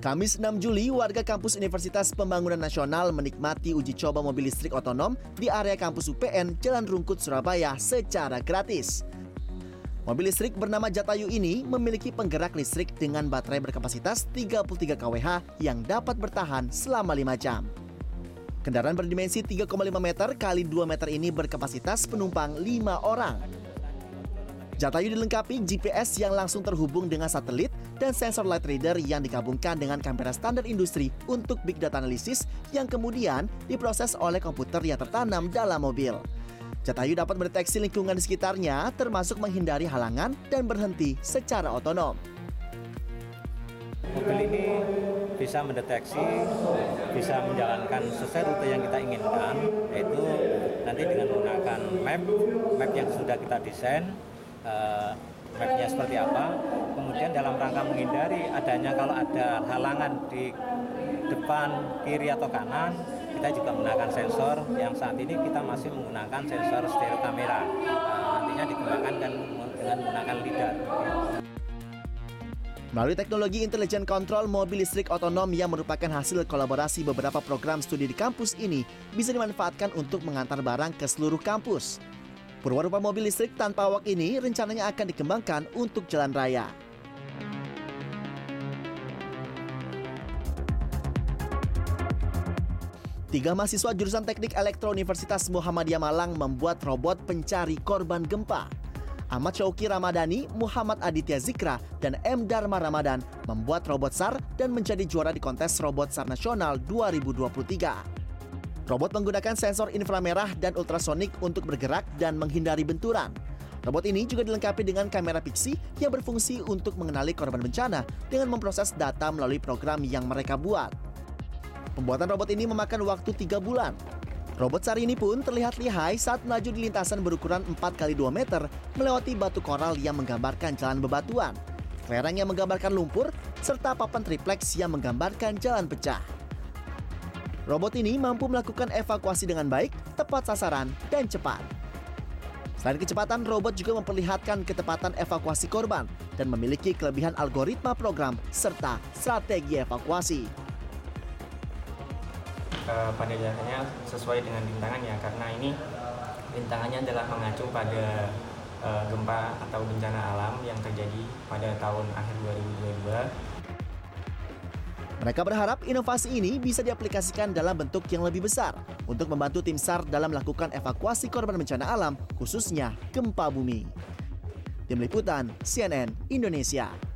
Kamis 6 Juli, warga kampus Universitas Pembangunan Nasional menikmati uji coba mobil listrik otonom di area kampus UPN Jalan Rungkut, Surabaya secara gratis. Mobil listrik bernama Jatayu ini memiliki penggerak listrik dengan baterai berkapasitas 33 kWh yang dapat bertahan selama 5 jam. Kendaraan berdimensi 3,5 meter kali 2 meter ini berkapasitas penumpang 5 orang. Jatayu dilengkapi GPS yang langsung terhubung dengan satelit dan sensor light reader yang digabungkan dengan kamera standar industri untuk big data analisis yang kemudian diproses oleh komputer yang tertanam dalam mobil. Jatayu dapat mendeteksi lingkungan di sekitarnya termasuk menghindari halangan dan berhenti secara otonom. Mobil ini bisa mendeteksi, bisa menjalankan sesuai rute yang kita inginkan, yaitu nanti dengan menggunakan map, map yang sudah kita desain, uh, mapnya seperti apa. Kemudian dalam rangka menghindari adanya kalau ada halangan di depan, kiri atau kanan, kita juga menggunakan sensor yang saat ini kita masih menggunakan sensor stereo kamera. Nah, nantinya dikembangkan dan dengan menggunakan lidar. Melalui teknologi intelijen kontrol mobil listrik otonom yang merupakan hasil kolaborasi beberapa program studi di kampus ini bisa dimanfaatkan untuk mengantar barang ke seluruh kampus. Perwarupa mobil listrik tanpa awak ini rencananya akan dikembangkan untuk jalan raya. Tiga mahasiswa jurusan Teknik Elektro Universitas Muhammadiyah Malang membuat robot pencari korban gempa. Ahmad Syauki Ramadhani, Muhammad Aditya Zikra, dan M. Dharma Ramadan membuat robot SAR dan menjadi juara di kontes robot SAR Nasional 2023. Robot menggunakan sensor inframerah dan ultrasonik untuk bergerak dan menghindari benturan. Robot ini juga dilengkapi dengan kamera pixie yang berfungsi untuk mengenali korban bencana dengan memproses data melalui program yang mereka buat. Pembuatan robot ini memakan waktu 3 bulan. Robot SAR ini pun terlihat lihai saat melaju di lintasan berukuran 4 x 2 meter melewati batu koral yang menggambarkan jalan bebatuan, kelereng yang menggambarkan lumpur, serta papan triplex yang menggambarkan jalan pecah. Robot ini mampu melakukan evakuasi dengan baik, tepat sasaran, dan cepat. Selain kecepatan, robot juga memperlihatkan ketepatan evakuasi korban dan memiliki kelebihan algoritma program serta strategi evakuasi. Pada dasarnya sesuai dengan rintangannya karena ini rintangannya adalah mengacu pada uh, gempa atau bencana alam yang terjadi pada tahun akhir 2022 mereka berharap inovasi ini bisa diaplikasikan dalam bentuk yang lebih besar untuk membantu tim SAR dalam melakukan evakuasi korban bencana alam, khususnya gempa bumi. Tim Liputan CNN Indonesia.